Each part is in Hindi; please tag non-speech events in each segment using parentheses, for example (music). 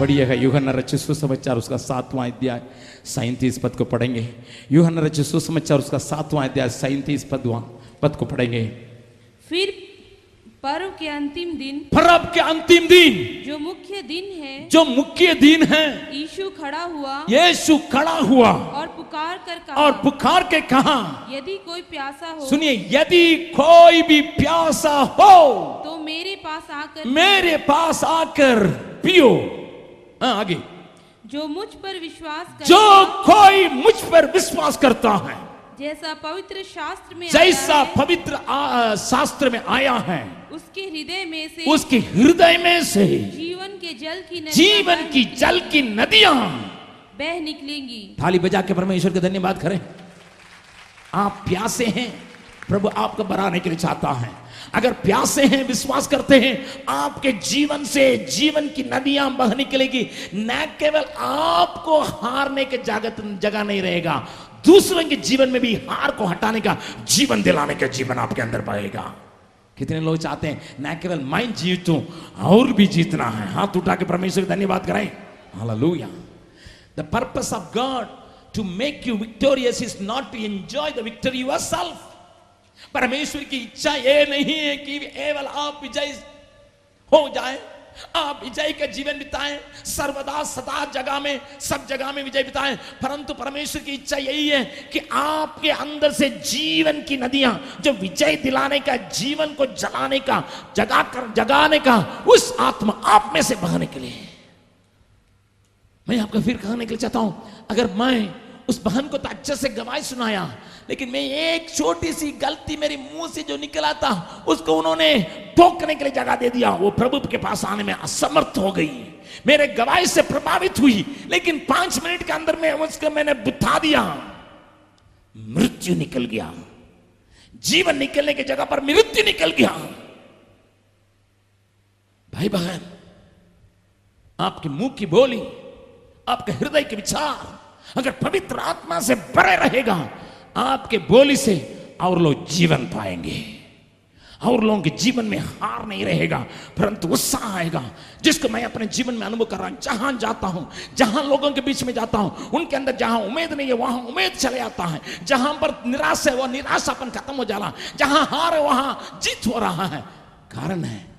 पढ़िएगा यूहन्ना रचित सुसमाचार उसका सातवां अध्याय सैंतीस पद को पढ़ेंगे यूहन्ना रचित सुसमाचार उसका सातवां अध्याय सैंतीस पदवां पद को पढ़ेंगे फिर पर्व के अंतिम दिन पर्व के अंतिम दिन जो मुख्य दिन है जो मुख्य दिन है यीशु खड़ा हुआ यीशु खड़ा हुआ और पुकार कर कहा और पुकार के कहा यदि कोई प्यासा हो सुनिए यदि कोई भी प्यासा हो तो मेरे पास आकर मेरे पास आकर पियो। हाँ, आगे। जो मुझ पर विश्वास कर जो कोई मुझ पर विश्वास करता है जैसा पवित्र शास्त्र में जैसा पवित्र शास्त्र में आया है उसके हृदय में से उसके हृदय में से जीवन के जल की जीवन की जल की नदियाँ बह निकलेंगी। थाली बजा के परमेश्वर का धन्यवाद करें। आप प्यासे हैं प्रभु आपको बढ़ाने के लिए चाहता है। अगर प्यासे हैं, विश्वास करते हैं, आपके जीवन से, जीवन की नदियाँ बह निकलेगी न केवल आपको हारने के जगत, जगह नहीं रहेगा, दूसरों के जीवन में भी हार को हटाने का, जीवन दिलाने का जीवन आपके अंदर पाएगा कितने लोग चाहते हैं, न केवल मैं जीतूं, और भी जीतना है। हाथ उठा के परमेश्वर का धन्यवाद करें hallelujah. The purpose of God to make you victorious is not to enjoy the victory yourself. परमेश्वर की इच्छा ये नहीं है कि केवल आप विजय हो जाए, आप विजय का जीवन बिताएँ, सर्वदा सदा जगह में, सब जगह में विजय बिताएँ। परंतु परमेश्वर की इच्छा यही है कि आपके अंदर से जीवन की नदियाँ, जो विजय दिलाने का, जीवन को जलाने का, जगा कर, जगाने का, उस आत्मा आप में से बहाने के लिए। मैं आपको फिर कहने के लिए चाहता हूँ, अगर मैं उस बहन को तो अच्छे से गवाही सुनाया, लेकिन मैं एक छोटी सी गलती मेरे मुँह से जो निकला था, उसको उन्होंने टोकने के लिए जगह दे दिया। वो प्रभु के पास आने में असमर्थ हो गई। मेरे गवाही से प्रभावित हुई, लेकिन पाँच मिनट के अंदर में उसको मैंने बुथा दिया। मृत्यु निकल गया। जीवन निकलने की जगह पर मृत्यु निकल गया। भाई बहन, आपके मुँह की बोली, आपके हृदय के विचार अगर पवित्र आत्मा से भरे रहेगा, आपके बोली से और लोग जीवन पाएँगे। और लोगों के जीवन में हार नहीं रहेगा, परंतु उत्साह आएगा। जिसको मैं अपने जीवन में अनुभव कर रहा हूँ, जहाँ जाता हूँ, जहाँ लोगों के बीच में जाता हूँ, उनके अंदर जहाँ उम्मीद नहीं है, वहाँ उम्मीद चले आता है। जहाँ पर निराश है, वह निराशापन खत्म हो जा रहा जहाँ हार है, वहाँ जीत हो रहा है। कारण है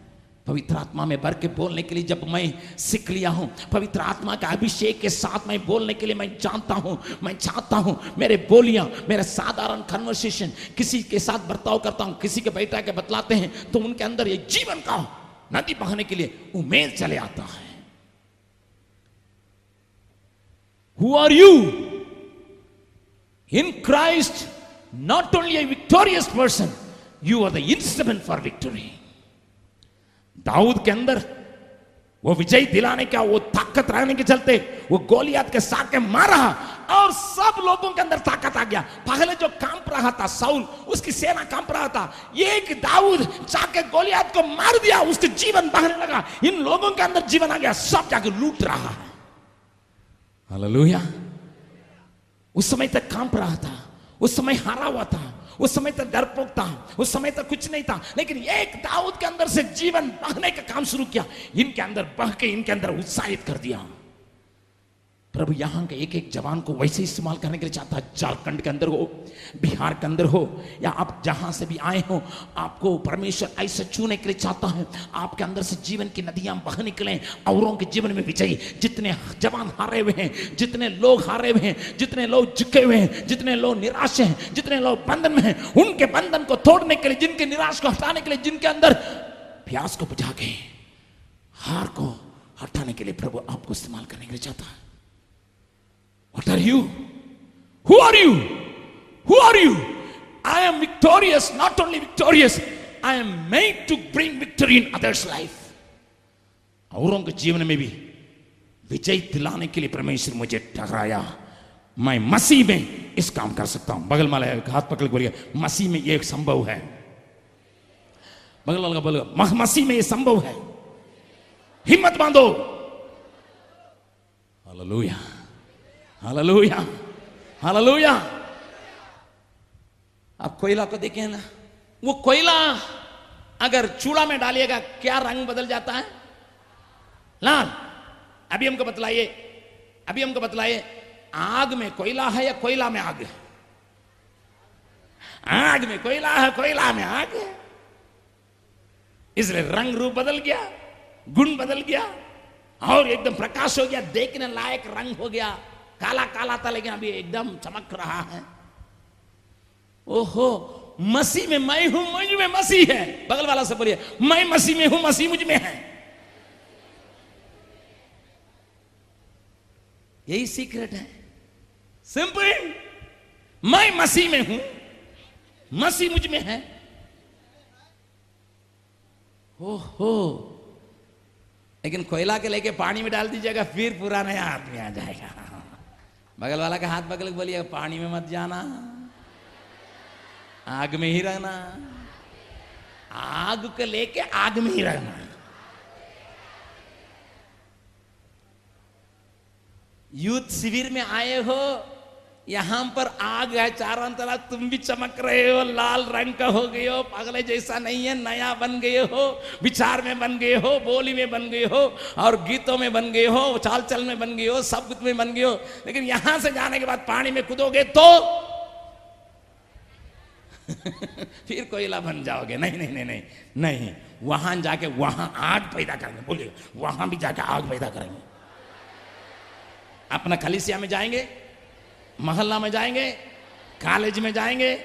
पवित्र आत्मा में भर के बोलने के लिए जब मैं सीख लिया हूँ, पवित्र आत्मा का अभिषेक के साथ मैं बोलने के लिए मैं जानता हूँ, मैं चाहता हूँ, मेरे बोलियाँ, मेरे साधारण कन्वर्सेशन किसी के साथ बर्ताव करता हूँ, किसी के बैठा के बतलाते हैं तो उनके अंदर ये जीवन का नदी बहाने के लिए उमेद चले आता है। Who are you in Christ not only a victorious person you are the instrument for victory Dawood के अंदर, वो विजय दिलाने का, वो ताकत रहने के चलते, वो गोलियात के साथ के मारा और सब लोगों के अंदर ताकत आ गया। पहले जो काँप रहा था साउल, उसकी सेना काँप रहा था। एक दाऊद जाके गोलियात को मार दिया, उसके जीवन बहने लगा। इन लोगों के अंदर जीवन आ गया, सब जाके लूट रहा। है हालेलुया। उस समय तक काँप रहा था, उस समय हारा हुआ था। उस समय तक डरपोक था, उस समय तक कुछ नहीं था, लेकिन एक दाऊद के अंदर से जीवन बहने का काम शुरू किया। इनके अंदर बह के इनके अंदर उत्साहित कर दिया। प्रभु यहाँ के एक एक जवान को वैसे इस्तेमाल करने के लिए चाहता है, झारखंड के अंदर हो, बिहार के अंदर हो, या आप जहाँ से भी आए हो, आपको परमेश्वर ऐसे छूने के लिए चाहता है, आपके अंदर से जीवन की नदियाँ बह निकले, औरों के जीवन में विजयी। जितने जवान हारे हुए हैं, जितने लोग हारे हुए हैं, जितने लोग झुके हुए हैं, जितने लोग निराश हैं, जितने लोग बंधन में हैं, उनके बंधन को तोड़ने के लिए, जिनके निराश को हटाने के लिए, जिनके अंदर प्यास को बुझा के हार को हटाने के लिए प्रभु आपको इस्तेमाल करने के लिए चाहता है। What are you? Who are you? Who are you? I am victorious, not only victorious, I am made to bring victory in others' life. औरों के जीवन में भी विजय दिलाने के लिए परमेश्वर मुझे ठहराया मैं मसीह में इस काम कर सकता हूँ बगल वाला हाथ पकड़ बोलिए मसीह में ये संभव है बगल वाला बोलो मसीह में ये संभव है हिम्मत बांधो हालेलुया हालेलुया हालेलुया आप कोयला को देखें ना। वो कोयला अगर चूल्हा में डालिएगा, क्या रंग बदल जाता है? लाल। अभी हमको बतलाइए। अभी हमको बतलाइए। आग में कोयला है या कोयला में आग है? आग में कोयला है, कोयला में आग है। इसलिए रंग रूप बदल गया, गुण बदल गया, और एकदम प्रकाश हो गया, देखने लायक रंग हो गया। काला काला था, लेकिन अभी एकदम चमक रहा है। ओहो, मसीह में मैं हूँ, मुझमें मसीह है। बगल वाला से बोलिए, मैं मसीह में हूँ, मसीह मुझमें है। यही सीक्रेट है। सिंपल मैं मसीह में हूँ, मसीह मुझमें है। ओहो। लेकिन कोयला के लेके पानी में डाल दीजिएगा, फिर पूरा नया आदमी आ जाएगा। बगल वाला का हाथ बगल बोलिए, पानी में मत जाना। आग में ही रहना। आग को लेके आग में ही रहना। यूथ शिविर में आए हो यहाँ पर आग है, चारों तरफ़ तुम भी चमक रहे हो, लाल रंग का हो गए हो अगले जैसा नहीं है, नया बन गए हो, विचार में बन गए हो, बोली में बन गए हो, और गीतों में बन गए हो चाल चल में बन गए हो, सब कुछ में बन गए हो, लेकिन यहाँ से जाने के बाद पानी में कूदोगे तो (laughs) फिर कोयला बन जाओगे। नहीं नहीं नहीं नहीं नहीं। वहाँ जाके, वहाँ आग पैदा करेंगे, बोलिए, वहाँ भी जाके आग पैदा करेंगे। अपना खलिसिया में जाएँगे मोहल्ला में जाएँगे कॉलेज में जाएँगे,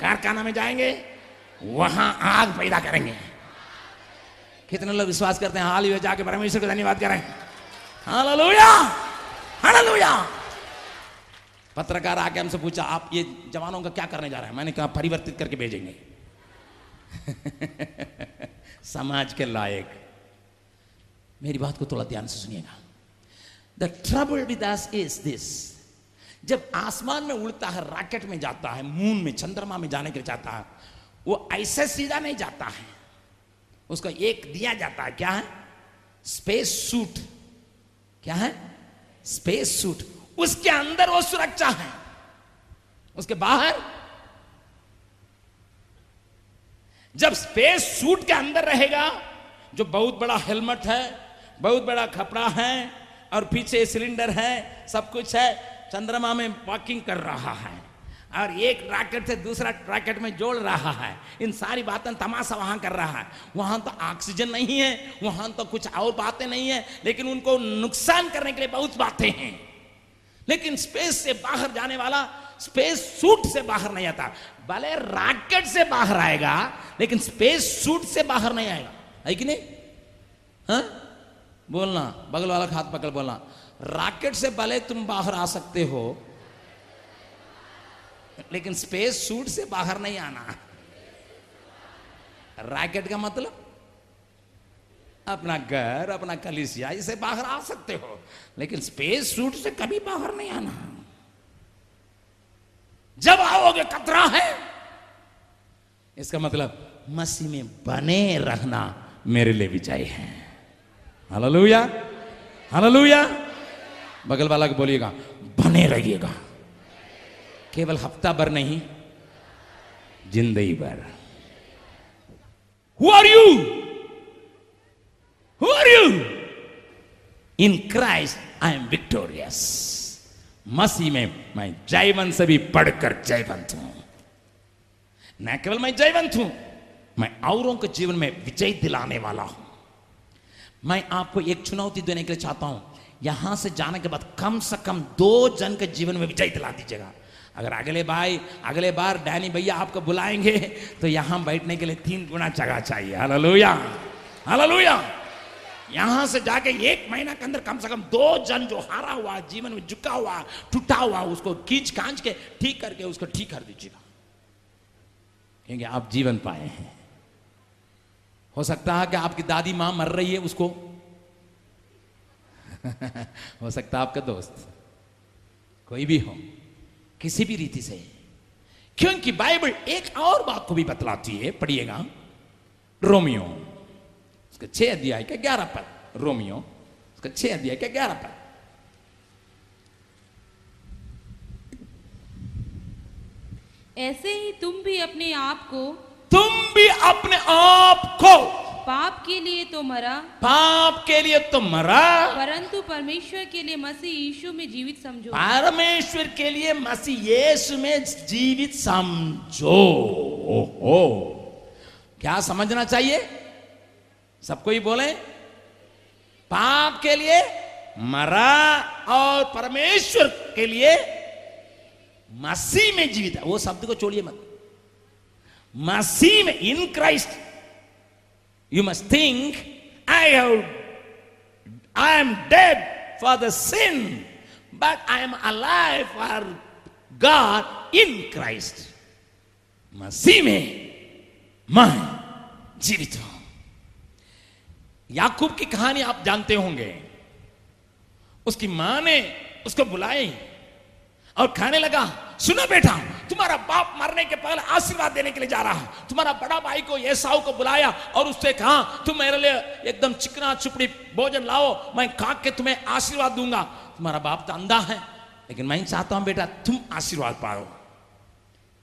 कारखाना में जाएँगे, वहाँ आग पैदा करेंगे। कितने लोग विश्वास करते हैं, हाल ही जाके परमेश्वर को धन्यवाद करें। हालेलुया! हालेलुया! पत्रकार आके हमसे पूछा, आप ये जवानों का क्या करने जा रहे हैं? मैंने कहा, परिवर्तित करके भेजेंगे। (laughs) समाज के लायक। मेरी बात को थोड़ा ध्यान से सुनिएगा। The trouble with is this जब आसमान में उड़ता है, रॉकेट में जाता है, मून में, चंद्रमा में जाने के लिए जाता है, वो ऐसे सीधा नहीं जाता है। उसको एक दिया जाता है, क्या है? स्पेस सूट क्या है? स्पेस सूट उसके अंदर वो सुरक्षा है। उसके बाहर, जब स्पेस सूट के अंदर रहेगा, जो बहुत बड़ा हेलमेट है, बहुत बड़ा कपड़ा है, और पीछे सिलेंडर है, सब कुछ है चंद्रमा में वॉकिंग कर रहा है और एक रॉकेट से दूसरा रॉकेट में जोड़ रहा है। इन सारी बातें तमाशा वहाँ कर रहा है। वहाँ तो ऑक्सीजन नहीं है, वहाँ तो कुछ और बातें नहीं है, लेकिन उनको नुकसान करने के लिए बहुत बातें हैं। लेकिन स्पेस से बाहर जाने वाला स्पेस सूट से बाहर नहीं आता। भले रॉकेट से बाहर आएगा, लेकिन स्पेस सूट से बाहर नहीं आएगा। है कि नहीं? हाँ? बोलना, बगल वाला हाथ पकड़ बोलना। रॉकेट से भले तुम बाहर आ सकते हो, लेकिन स्पेस सूट से बाहर नहीं आना। रॉकेट का मतलब? अपना घर, अपना कलिसिया इसे बाहर आ सकते हो, लेकिन स्पेस सूट से कभी बाहर नहीं आना। जब आओगे कतरा है। इसका मतलब मसीह में बने रहना मेरे लिए विजय है। हालेलुया हालेलुया बगल वाला को बोलिएगा, बने रहिएगा। केवल हफ़्ता भर नहीं, ज़िंदगी भर। Who are you who are you in Christ I am victorious मसीह में मैं जयवंत से भी पढ़कर जयवंत हूँ। न केवल मैं जयवंत हूँ, मैं औरों के जीवन में विजय दिलाने वाला हूँ। मैं आपको एक चुनौती देने के लिए चाहता हूँ यहाँ से जाने के बाद कम से कम दो जन के जीवन में विजय दिला दीजिएगा। अगर अगले भाई, अगले बार डैनी भैया आपको बुलाएँगे तो यहाँ बैठने के लिए तीन गुना जगह चाहिए। हालेलुया। हालेलुया। यहाँ से जाके एक महीना के अंदर कम से कम दो जन जो हारा हुआ, जीवन में झुका हुआ, टूटा हुआ, उसको खींच कांच के ठीक करके उसको ठीक कर दीजिएगा। क्योंकि आप जीवन पाए हैं। हो सकता है कि आपकी दादी माँ मर रही है उसको (laughs) हो सकता है आपका दोस्त कोई भी हो किसी भी रीति से। क्योंकि बाइबल एक और बात को भी बतलाती है पढ़िएगा। रोमियो उसका छह अध्याय का ग्यारह पद रोमियो उसका छह अध्याय का ग्यारह पद ऐसे ही तुम भी अपने आप को तुम भी अपने आप को पाप के लिए तो मरा। पाप के लिए तो मरा। परंतु परमेश्वर के लिए मसीह यीशु में जीवित समझो। परमेश्वर के लिए मसीह यीशु में जीवित समझो। ओहो। क्या समझना चाहिए? सबको ही बोले? पाप के लिए मरा और परमेश्वर के लिए मसीह में जीवित है। वो शब्द को छोड़िए मत। मसीह में in Christ you must think I have I am dead for the sin, but I am alive for God in Christ. में मैं जीवित याकूब की कहानी आप जानते होंगे। उसकी माँ ने उसको बुलाई। और खाने लगा सुनो बेटा तुम्हारा बाप मरने के पहले आशीर्वाद देने के लिए जा रहा है। तुम्हारा बड़ा भाई को येसाऊ को बुलाया और उससे कहा तुम मेरे लिए एकदम चिकना चुपड़ी भोजन लाओ मैं खा के तुम्हें आशीर्वाद दूँगा। तुम्हारा बाप तो अंधा है लेकिन मैं चाहता हूँ बेटा तुम आशीर्वाद पाओ।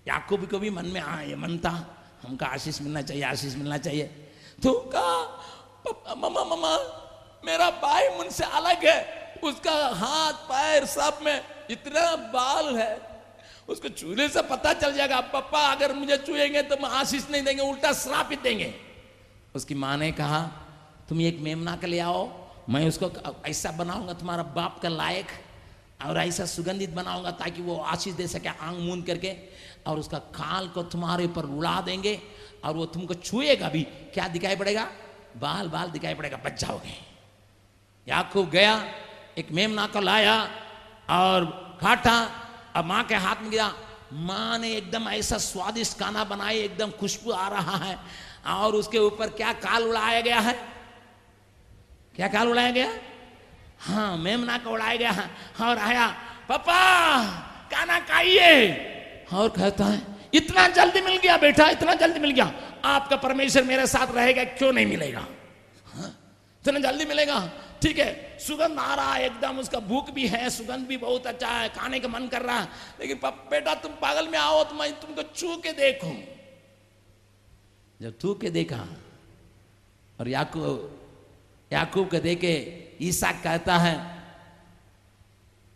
याकूब को भी मन में आ ये मन था हमको आशीष मिलना चाहिए आशीष मिलना चाहिए। तो कहा "पापा, मम्मा मम्मा मेरा भाई मुझसे अलग है। उसका हाथ पैर सब में इतना बाल है, उसको छूने से पता चल जाएगा पापा, अगर मुझे छुएँगे तो मैं आशीष नहीं देंगे, उल्टा श्राप ही देंगे। उसकी माँ ने कहा, तुम एक मेमना के ले आओ, मैं उसको ऐसा बनाऊँगा, तुम्हारा बाप का लायक और ऐसा सुगंधित बनाऊँगा ताकि वो आशीष दे सके आंग मूंद करके और उसका काल को तुम्हारे ऊपर उड़ा देंगे और वो तुमको छुएगा भी। क्या दिखाई पड़ेगा? बाल बाल दिखाई पड़ेगा, बच जाओगे। याकूब गया, एक मेमना को लाया और काटा। अब माँ के हाथ में गया माँ ने एकदम ऐसा स्वादिष्ट खाना बनाई एकदम खुशबू आ रहा है। और उसके ऊपर क्या काल उड़ाया गया है? क्या काल उड़ाया गया? हाँ मेमना को उड़ाया गया है। और आया पापा खाना खाइए। और कहता है इतना जल्दी मिल गया बेटा इतना जल्दी मिल गया। आपका परमेश्वर मेरे साथ रहेगा क्यों नहीं मिलेगा? हाँ, इतना जल्दी मिलेगा? ठीक है, सुगंध आ रहा है एकदम, उसका भूख भी है, सुगंध भी बहुत अच्छा है, खाने का मन कर रहा है। लेकिन बेटा, तुम पागल में आओ तो मैं तुमको छू के देखूँ। जब छू के देखा, और याकूब याकूब को देखे, ईसा कहता है,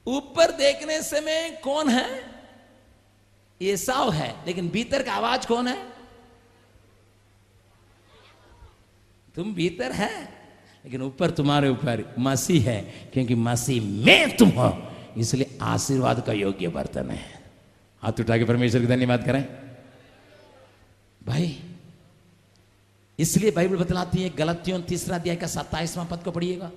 ऊपर देखने से में कौन है? एसाव है, लेकिन भीतर का आवाज़ कौन है? तुम भीतर है। लेकिन ऊपर तुम्हारे ऊपर मसीह है क्योंकि मसीह में तुम हो इसलिए आशीर्वाद का योग्य बर्तन है। हाथ उठा के परमेश्वर की धन्यवाद करें। भाई इसलिए बाइबल बतलाती है गलतियों तीसरा अध्याय का सत्ताईसवां पद को पढ़िएगा।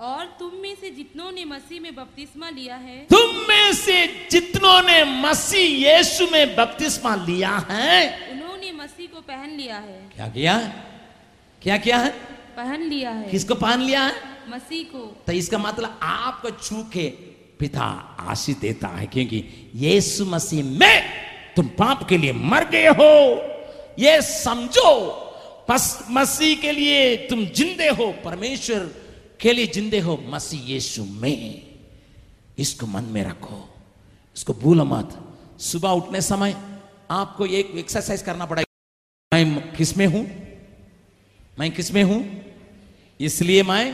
और तुम में से जितनों ने मसीह में बपतिस्मा लिया है तुम में से जितनों ने मसीह यीशु में बपतिस्मा लिया है उन्होंने मसीह को पहन लिया है। क्या किया? क्या किया है? पहन लिया है। किसको पहन लिया है? मसीह को। तो इसका मतलब आपको छू के पिता आशीष देता है क्योंकि यीशु मसीह में तुम पाप के लिए मर गए हो। ये समझो बस मसीह के लिए तुम जिंदे हो परमेश्वर के लिए जिंदे हो मसीह यीशु में। इसको मन में रखो इसको भूलो मत। सुबह उठने समय आपको एक एक्सरसाइज करना पड़ेगा। मैं किसमें हूँ? मैं किसमें हूँ? इसलिए मैं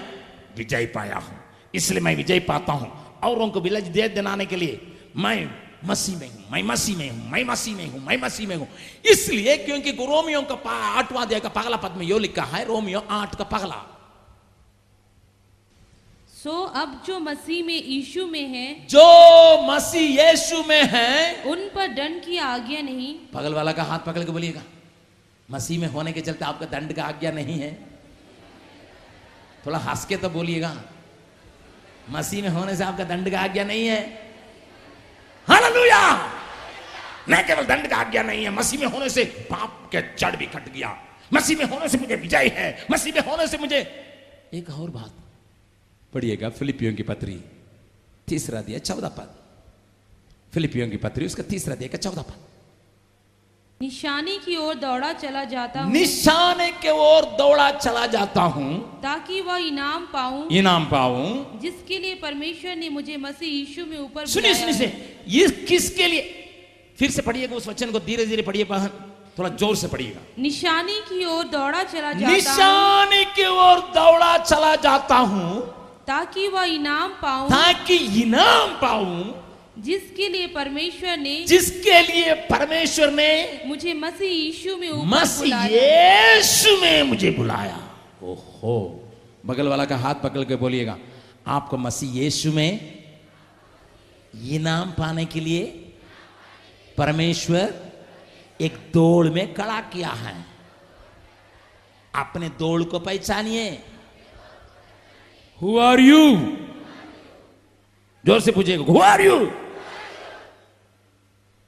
विजय पाया हूँ। इसलिए मैं विजय पाता हूँ। औरों को विलज दे दिलाने के लिए मैं मसीह में हूँ मैं मसीह में हूँ मैं मसीह में हूँ मैं मसीह में हूँ। इसलिए क्योंकि रोमियो का आठवां अध्याय का पगला पद में यो लिखा है रोमियो आठ का पगला सो अब जो मसीह में यीशु में है जो मसीह यीशु में है उन पर दंड की आज्ञा नहीं। पगल वाला का हाथ पकड़ के बोलिएगा। मसीह में होने के चलते आपका दंड का आज्ञा नहीं है। थोड़ा हंस के तो बोलिएगा। मसीह में होने से आपका दंड का आज्ञा नहीं है। हालेलुया! न केवल दंड का आज्ञा नहीं है। मसीह में होने से पाप के जड़ भी कट गया। मसीह में होने से मुझे विजय है। मसीह में होने से मुझे एक और बात पढ़िएगा फिलिपियों की पत्री, तीसरा दिया चौदह पद। फिलिपियों की पत्री, उसका तीसरा दिया चौदह पद। निशानी की ओर दौड़ा चला जाता हूँ। निशाने के ओर दौड़ा चला जाता हूँ। ताकि वह इनाम पाऊँ। इनाम पाऊँ। जिसके लिए परमेश्वर ने मुझे मसीह यीशु में ऊपर सुनिए सुनिए। सुनिए। ये किसके लिए? फिर से पढ़िएगा उस वचन को धीरे धीरे पढ़िए बहन थोड़ा ज़ोर से पढ़िएगा। निशानी की ओर दौड़ा चला जाता निशानी की ओर दौड़ा चला जाता हूँ। ताकि वह इनाम पाऊँ। ताकि इनाम पाऊँ। जिसके लिए परमेश्वर ने जिसके लिए परमेश्वर ने मुझे मसीह यीशु में मसीह यीशु में मुझे बुलाया। ओहो बगल वाला का हाथ पकड़ के बोलिएगा आपको मसीह यीशु में इनाम पाने के लिए परमेश्वर एक दौड़ में खड़ा किया है। अपने दौड़ को पहचानिए। हु आर यू ज़ोर से पूछिएगा हु आर यू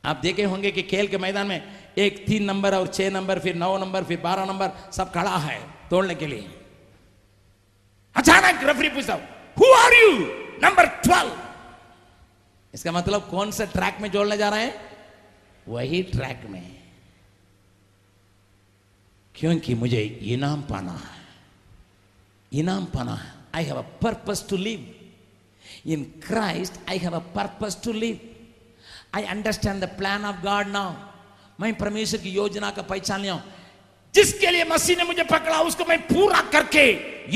आप देखे होंगे कि खेल के मैदान में एक तीन नंबर और छह नंबर, फिर नौ नंबर, फिर बारह नंबर, सब खड़ा है तोड़ने के लिए। अचानक रेफरी पूछता who are you number twelve इसका मतलब कौन से ट्रैक में जोड़ने जा रहे हैं? वही ट्रैक में। क्योंकि मुझे इनाम पाना है। इनाम पाना है। I have a purpose to live in Christ I have a purpose to live I understand the plan of God now मैं परमेश्वर की योजना का पहचान लिया जिसके लिए मसीह ने मुझे पकड़ा उसको मैं पूरा करके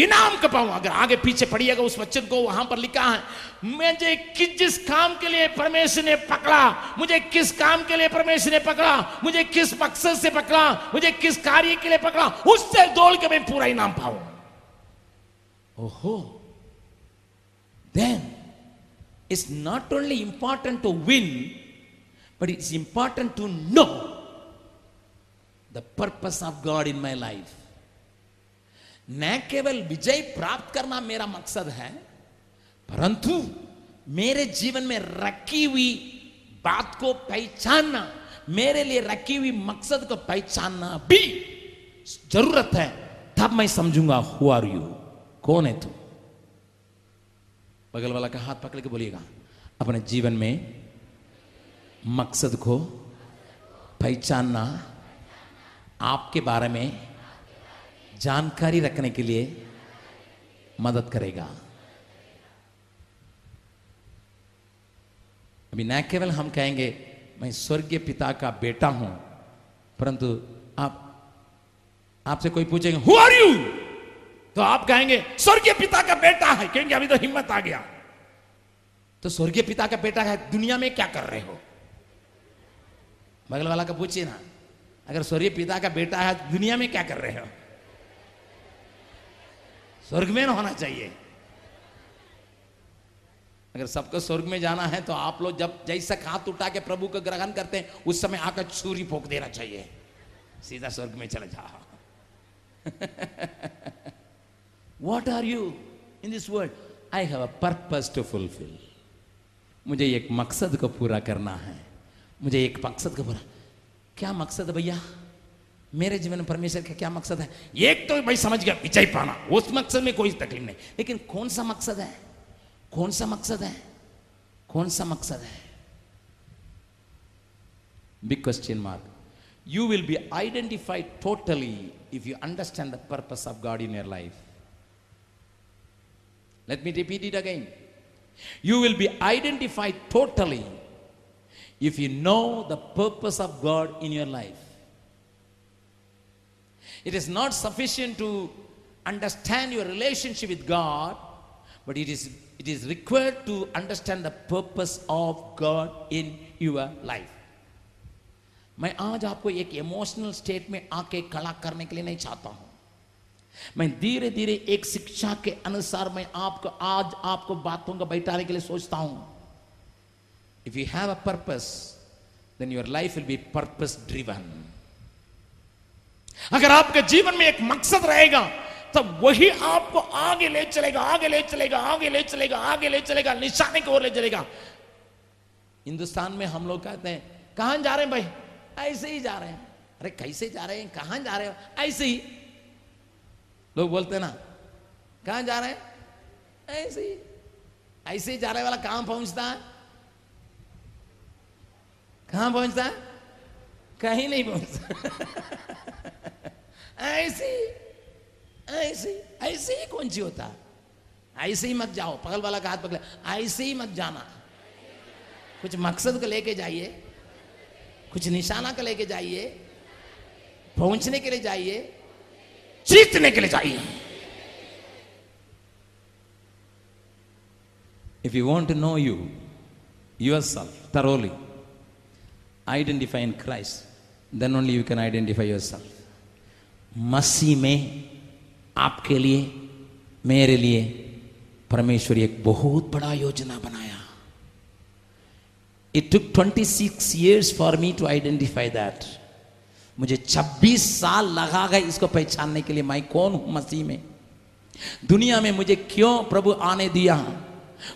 इनाम का पाऊँ। अगर आगे पीछे पढ़िएगा उस वचन को वहाँ पर लिखा है मुझे किस जिस काम के लिए परमेश्वर ने पकड़ा मुझे किस काम के लिए परमेश्वर ने पकड़ा मुझे किस मकसद से पकड़ा मुझे किस कार्य के लिए पकड़ा उससे दौड़ के मैं पूरा इनाम पाऊँ। ओहो। Then it's not only important to win, but it's important to know the purpose of God in my life. न केवल विजय प्राप्त करना मेरा मकसद है, परंतु मेरे जीवन में रखी हुई बात को पहचानना, मेरे लिए रखी हुई मकसद को पहचानना भी ज़रूरत है। तब मैं समझूँगा हु आर यू कौन है तू? बगल वाला का हाथ पकड़ के बोलिएगा, अपने जीवन में मकसद को पहचानना, आपके बारे में जानकारी रखने के लिए मदद करेगा। अभी न केवल हम कहेंगे, मैं स्वर्गीय पिता का बेटा हूँ, परंतु आप, आपसे कोई पूछेंगे हु आर यू तो आप कहेंगे, स्वर्गीय पिता का बेटा है। कहेंगे, अभी तो हिम्मत आ गया। तो स्वर्गीय पिता का बेटा है, दुनिया में क्या कर रहे हो? बगल वाला का पूछिए ना, अगर स्वर्गीय पिता का बेटा है तो दुनिया में क्या कर रहे हो? स्वर्ग में ना होना चाहिए। अगर सबको स्वर्ग में जाना है तो आप लोग जब जैसा हाथ उठा के प्रभु को ग्रहण करते हैं, उस समय आकर छुरी फोक देना चाहिए। सीधा स्वर्ग में चले जाओ। What are you in this world I have a purpose to fulfill. मुझे एक मकसद को पूरा करना है। मुझे एक मकसद खबर क्या मकसद है भैया? मेरे जीवन में परमेश्वर का क्या मकसद है? एक तो भाई समझ गया विचय पाना, उस मकसद में कोई तकलीफ़ नहीं। लेकिन कौन सा मकसद है? कौन सा मकसद है? कौन सा मकसद है? Big question mark you will be identified totally if you understand the purpose of God in your life let me repeat it again you will be identified totally if you know the purpose of God in your life. It is not sufficient to understand your relationship with God, but it is, it is required to understand the purpose of God in your life. मैं आज आपको एक इमोशनल स्टेट में आके खड़ा करने के लिए नहीं चाहता हूं मैं धीरे धीरे एक शिक्षा के अनुसार मैं आपको आज आपको बातों को बैठाने के लिए सोचता हूं if you have a purpose then your life will be purpose driven अगर आपके जीवन में एक मकसद रहेगा, तब वही आपको आगे ले चलेगा, आगे ले चलेगा, आगे ले चलेगा, आगे ले चलेगा, निशाने की ओर ले चलेगा। हिंदुस्तान में हम लोग कहते हैं, कहाँ जा रहे हैं भाई? ऐसे ही जा रहे हैं। अरे, कैसे जा रहे हैं? कहाँ जा रहे हो? ऐसे ही। लोग बोलते हैं ना, कहाँ जा रहे हैं? ऐसे ही। ऐसे ही जाने वाला कहाँ पहुँचता है? कहाँ पहुँचता? कहीं नहीं पहुँचता। ऐसे ऐसे ऐसे ही कौन सी होता? ऐसे ही मत जाओ पगल वाला का हाथ पकड़े। ऐसे ही मत जाना। कुछ मकसद को लेके जाइए कुछ निशाना को लेके जाइए पहुँचने के लिए जाइए जीतने के लिए जाइए। If you want know you you, yourself thoroughly, identify in Christ, then only you can identify yourself. मसीह में आपके लिए मेरे लिए परमेश्वर एक बहुत बड़ा योजना बनाया it took 26 years for me to identify that. मुझे 26 साल लगा गए इसको पहचानने के लिए मैं कौन हूँ मसीह में दुनिया में मुझे क्यों प्रभु आने दिया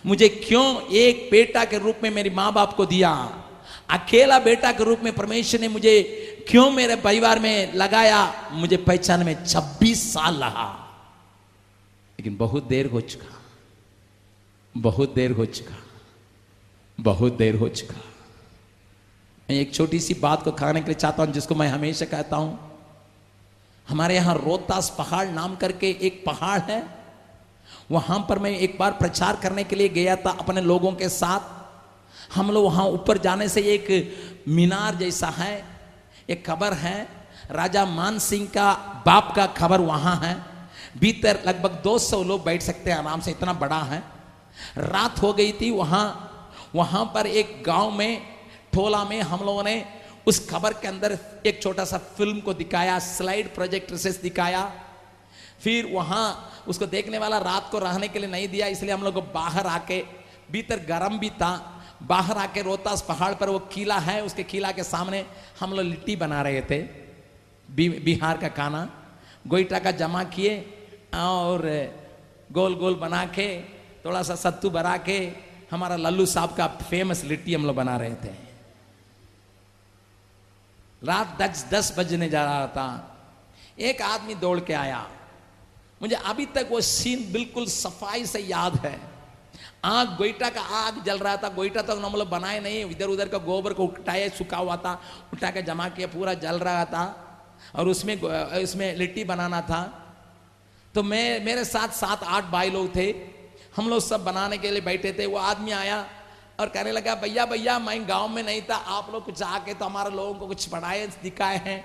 मुझे क्यों एक बेटा के रूप में मेरी माँ बाप को दिया अकेला बेटा के रूप में परमेश्वर ने मुझे क्यों मेरे परिवार में लगाया? मुझे पहचान में 26 साल रहा लेकिन बहुत देर हो चुका। बहुत देर हो चुका। बहुत देर हो चुका। मैं एक छोटी सी बात को खाने के लिए चाहता हूँ, जिसको मैं हमेशा कहता हूँ। हमारे यहाँ रोहतास पहाड़ नाम करके एक पहाड़ है। वहाँ पर मैं एक बार प्रचार करने के लिए गया था अपने लोगों के साथ। हम लोग वहाँ ऊपर जाने से एक मीनार जैसा है, एक खबर है, राजा मान सिंह का बाप का खबर वहाँ है। भीतर लगभग 200 लोग बैठ सकते हैं, आराम से इतना बड़ा है। रात हो गई थी, वहाँ वहाँ पर एक गाँव में, ठोला में हम लोगों ने उस खबर के अंदर एक छोटा सा फ़िल्म को दिखाया, स्लाइड प्रोजेक्टर से दिखाया। फिर वहाँ उसको देखने वाला रात को रहने के लिए नहीं दिया, इसलिए हम लोग को बाहर आके, भीतर गर्म भी था बाहर आके रोहतास पहाड़ पर वो किला है, उसके किला के सामने हम लोग लिट्टी बना रहे थे बिहार का खाना। गोईटा का जमा किए और गोल गोल बना के, थोड़ा सा सत्तू बना के, हमारा लल्लू साहब का फ़ेमस लिट्टी हम लोग बना रहे थे। रात दस दस बजने जा रहा था। एक आदमी दौड़ के आया। मुझे अभी तक वो सीन बिल्कुल सफ़ाई से याद है। आग गोईटा का आग जल रहा था गोईटा तो हम लोग बनाए नहीं इधर उधर का गोबर को उठाए सूखा हुआ था, उठा के जमा किया, पूरा जल रहा था, और उसमें उसमें लिट्टी बनाना था। तो मैं, मेरे साथ सात, आठ भाई लोग थे, हम लोग सब बनाने के लिए बैठे थे, वो आदमी आया और कहने लगा, भैया भैया, मैं गाँव में नहीं था, आप लोग कुछ आके तो हमारे लोगों को कुछ पढ़ाए दिखाए हैं।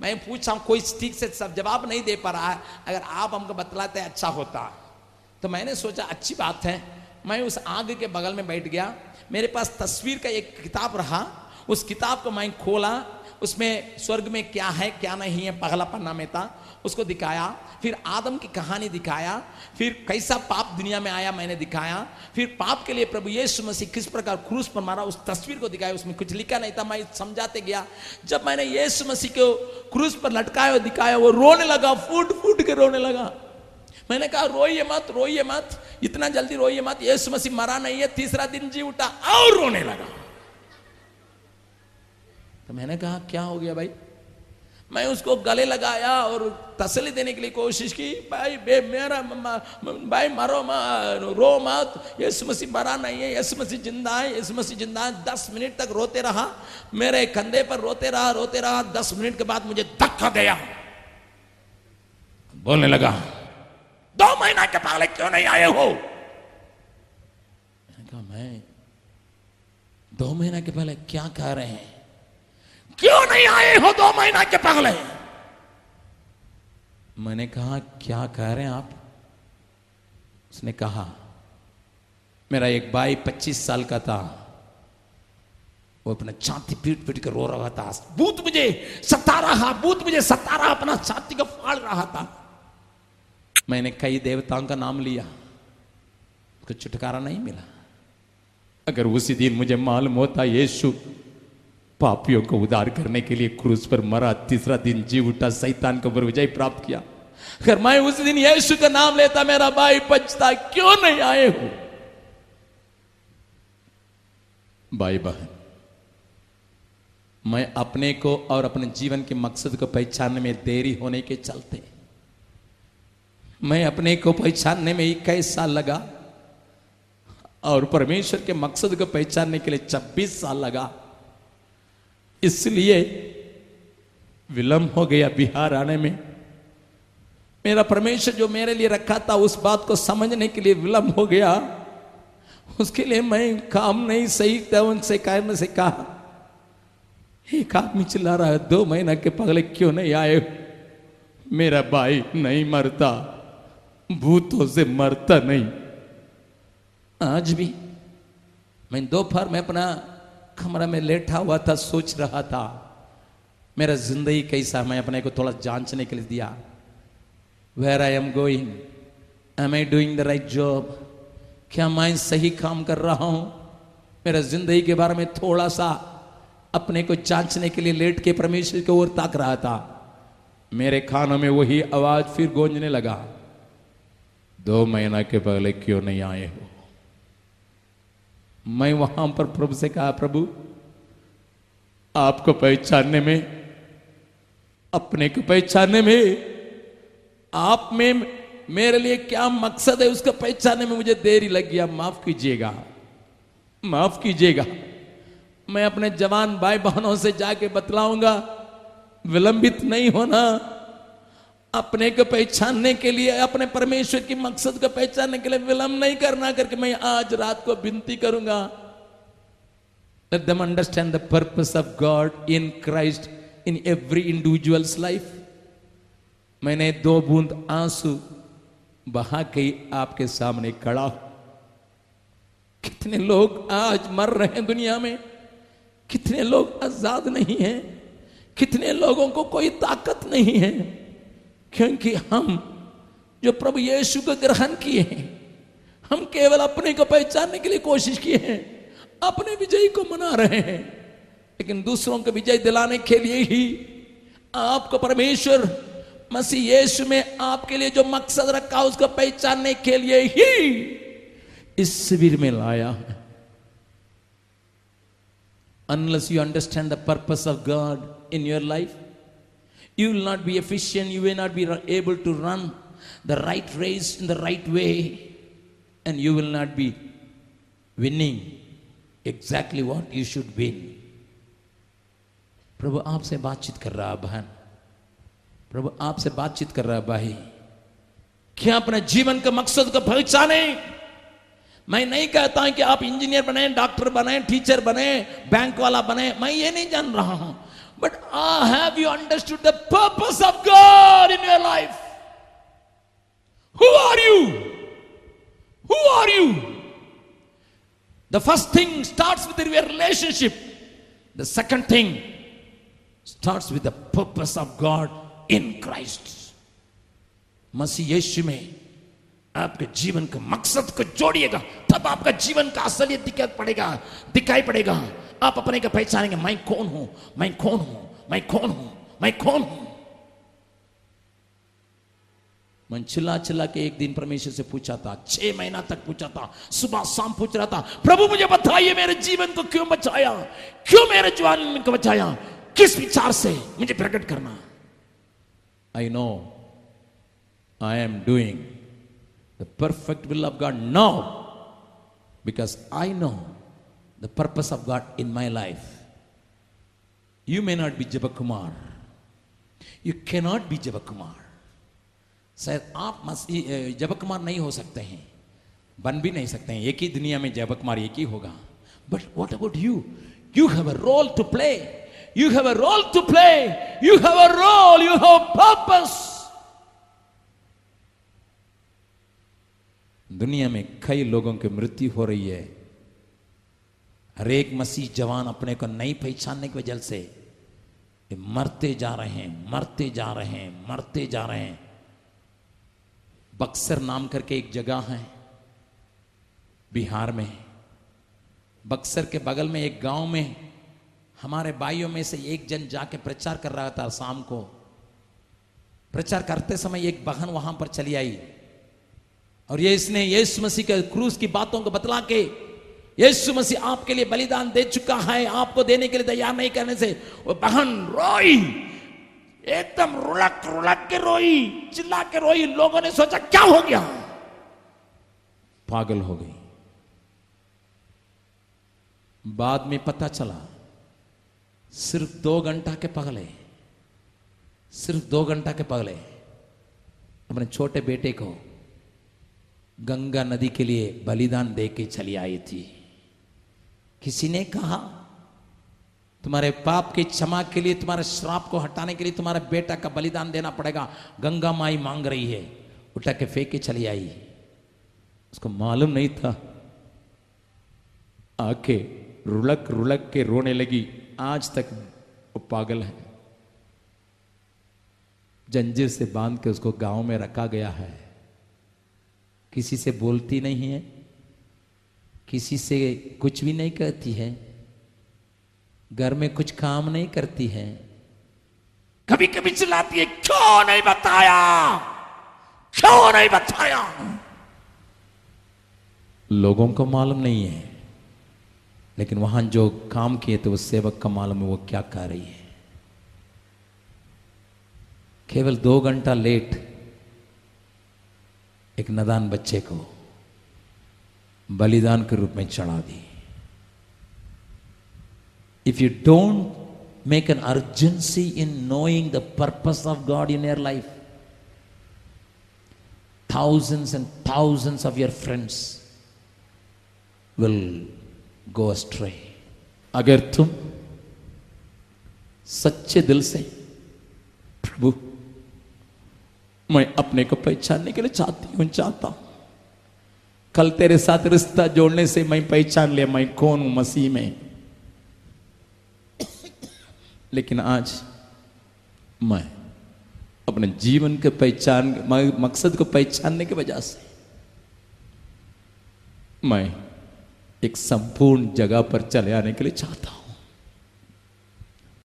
मैं पूछा हूँ, कोई ठीक से सब जवाब नहीं दे पा रहा है, अगर आप हमको बतलाते अच्छा होता। तो मैंने सोचा, अच्छी बात है। मैं उस आग के बगल में बैठ गया। मेरे पास तस्वीर का एक किताब रहा। उस किताब को मैं खोला। उसमें स्वर्ग में क्या है, क्या नहीं है पहला पन्ना में था। उसको दिखाया। फिर आदम की कहानी दिखाया। फिर कैसा पाप दुनिया में आया मैंने दिखाया। फिर पाप के लिए प्रभु यीशु मसीह किस प्रकार क्रूस पर मारा, उस तस्वीर को दिखाया। उसमें कुछ लिखा नहीं था, मैं समझाते गया। जब मैंने यीशु मसीह को क्रूस पर लटकाया दिखाया, वो रोने लगा फूट फूट के रोने लगा। मैंने कहा, रोइए मत रोइए मत, इतना जल्दी रोइए मत, यीशु मसीह मरा नहीं है, तीसरा दिन जी उठा और रोने लगा। तो मैंने कहा, क्या हो गया भाई? मैं उसको गले लगाया और तसली देने के लिए कोशिश की, भाई, बे, मेरा भाई, मरो मत रो मत, यीशु मसीह मरा नहीं है, यीशु मसीह ज़िंदा है, यीशु मसीह ज़िंदा है। दस मिनट तक रोते रहा, मेरे कंधे पर रोते रहा रोते रहा, दस मिनट के बाद मुझे धक्का गया। बोलने लगा दो महीना के पहले क्यों नहीं आए हो मैंने कहा मैं दो महीना के पहले क्या कह रहे हैं क्यों नहीं आए हो दो महीना के पहले मैंने कहा क्या कह रहे हैं आप उसने कहा मेरा एक भाई पच्चीस साल का था वो अपना छाती पीट पीट कर रो रहा था भूत मुझे सता रहा भूत मुझे सता रहा अपना छाती को फाड़ रहा था मैंने कई देवताओं का नाम लिया, कुछ छुटकारा नहीं मिला। अगर उसी दिन मुझे मालूम होता यीशु पापियों को उदार करने के लिए क्रूस पर मरा, तीसरा दिन जी उठा सैतान को विजय प्राप्त किया। अगर मैं उस दिन यीशु का नाम लेता, मेरा भाई बचता क्यों नहीं आए हो? भाई बहन, मैं अपने को और अपने जीवन के मकसद को पहचानने में देरी होने के चलते मैं अपने को पहचानने में इक्कीस साल लगा। और परमेश्वर के मकसद को पहचानने के लिए 26 साल लगा। इसलिए विलंब हो गया बिहार आने में। मेरा परमेश्वर जो मेरे लिए रखा था, उस बात को समझने के लिए विलंब हो गया। उसके लिए मैं काम नहीं सही था, उनसे कहने से कहा, एक आदमी चिल्ला रहा है, दो महीना के पगले क्यों नहीं आए? मेरा भाई नहीं मरता। भूतों से मरता नहीं। आज भी मैं दोपहर में अपना कमरा में लेटा हुआ था, सोच रहा था, मेरा ज़िंदगी कैसा मैं अपने को थोड़ा जांचने के लिए दिया। Where I am going am I doing the right job क्या मैं सही काम कर रहा हूँ? मेरा ज़िंदगी के बारे में थोड़ा सा अपने को जांचने के लिए लेट के परमेश्वर की ओर ताक रहा था। मेरे खानों में वही आवाज़ फिर गूंजने लगा। दो महीना के पहले क्यों नहीं आए हो? मैं वहाँ पर प्रभु से कहा, प्रभु, आपको पहचानने में, अपने को पहचानने में, आप में, मेरे लिए क्या मकसद है उसको पहचानने में मुझे देरी लग? गया माफ़ कीजिएगा माफ़ कीजिएगा। मैं अपने जवान भाई बहनों से जाके बतलाऊँगा, विलंबित नहीं होना अपने को पहचानने के लिए, अपने परमेश्वर की मकसद को पहचानने के लिए विलंब नहीं करना, करके मैं आज रात को विनती करूँगा। Let them understand the purpose of God in Christ in every individual's life. मैंने दो बूंद आँसू बहा के आपके सामने खड़ा कितने लोग आज मर रहे हैं दुनिया में? कितने लोग आज़ाद नहीं हैं? कितने लोगों को कोई ताकत नहीं है? क्योंकि हम जो प्रभु यीशु को ग्रहण किए हैं हम केवल अपने को पहचानने के लिए कोशिश किए हैं अपने विजय को मना रहे हैं लेकिन दूसरों को विजय दिलाने के लिए ही आपको परमेश्वर मसीह यीशु में आपके लिए जो मकसद रखा उसको पहचानने के लिए ही इस शिविर में लाया है। Unless you understand the purpose of God in your life, you will not be efficient, you will not be able to run the right race in the right way, and you will not be winning exactly what you should win. प्रभु आपसे बातचीत कर रहा बहन प्रभु आपसे बातचीत कर रहा भाई क्या अपने जीवन के मकसद को पहचाने मैं नहीं कहता हूँ कि आप इंजीनियर बने डॉक्टर बने टीचर बने बैंक वाला बने मैं ये नहीं जान रहा हूँ but I have you understood the purpose of God in your life who are you who are you the first thing starts with your relationship the second thing starts with the purpose of God in Christ मसीह यीशु में आपके जीवन के मकसद को जोड़िएगा तब आपका जीवन का असलियत दिखाई पड़ेगा दिखाई पड़ेगा आप अपने को पहचानेंगे, मैं कौन हूँ? मैं कौन हूँ? मैं कौन हूँ? मैं कौन हूँ? मैं चिल्ला चिल्ला के एक दिन परमेश्वर से पूछा था, छह महीना तक पूछा था, सुबह शाम पूछ रहा था, प्रभु मुझे बताइए मेरे जीवन को क्यों बचाया? क्यों मेरे जीवन को बचाया? किस विचार से? मुझे प्रकट करना। I know I am doing the perfect will of God now because I know the purpose of God in my life. You may not be Jabakumar. You cannot be Jabakumar. शायद आप जबकुमार नहीं हो सकते हैं। बन भी नहीं सकते हैं। एक ही दुनिया में जबकुमार एक ही होगा। But what about you you have a role to play you have a role to play you have a role you have purpose दुनिया में कई लोगों की मृत्यु हो रही है। हर एक मसीह जवान अपने को नहीं पहचानने की वजह से मरते जा रहे हैं, मरते जा रहे हैं, मरते जा रहे हैं। बक्सर नाम करके एक जगह है, बिहार में। बक्सर के बगल में एक गाँव में हमारे भाइयों में से एक जन जाके प्रचार कर रहा था शाम को। प्रचार करते समय एक बहन वहाँ पर चली आई। और ये इसने यीशु मसीह के क्रूस की बातों को बतला के यीशु मसीह आपके लिए बलिदान दे चुका है, आपको देने के लिए तैयार नहीं करने से। वो बहन रोई, एकदम रुलक रुलक के रोई, चिल्ला के रोई, लोगों ने सोचा, क्या हो गया? पागल हो गई। बाद में पता चला, सिर्फ़ दो घंटा के पगले, सिर्फ़ दो घंटा के पगले, अपने छोटे बेटे को गंगा नदी के लिए बलिदान दे के चली आई थी। किसी ने कहा, तुम्हारे पाप की क्षमा के लिए, तुम्हारे श्राप को हटाने के लिए तुम्हारे बेटा का बलिदान देना पड़ेगा। गंगा माई मांग रही है। उठा के फेंक के चली आई। उसको मालूम नहीं था। आके रुलक रुलक के रोने लगी। आज तक वो पागल है। जंजीर से बाँध के उसको गाँव में रखा गया है। किसी से बोलती नहीं है। किसी से कुछ भी नहीं कहती है। घर में कुछ काम नहीं करती है। कभी कभी चिल्लाती है क्यों नहीं बताया? क्यों नहीं बताया? लोगों को मालूम नहीं है लेकिन वहाँ जो काम किए थे उस सेवक का मालूम है वो क्या कर रही है। केवल दो घंटा लेट एक नदान बच्चे को बलिदान के रूप में चढ़ा दी if you don't make an urgency in knowing the purpose of God in your life thousands and thousands of your friends will go astray. अगर तुम सच्चे दिल से, प्रभु, मैं अपने को पहचानने के लिए चाहती हूँ, चाहता हूँ कल तेरे साथ रिश्ता जोड़ने से मैं पहचान लिया, मैं कौन हूँ, मसीह में? लेकिन आज मैं अपने जीवन के पहचान मकसद को पहचानने की वजह से मैं एक संपूर्ण जगह पर चले आने के लिए चाहता हूँ।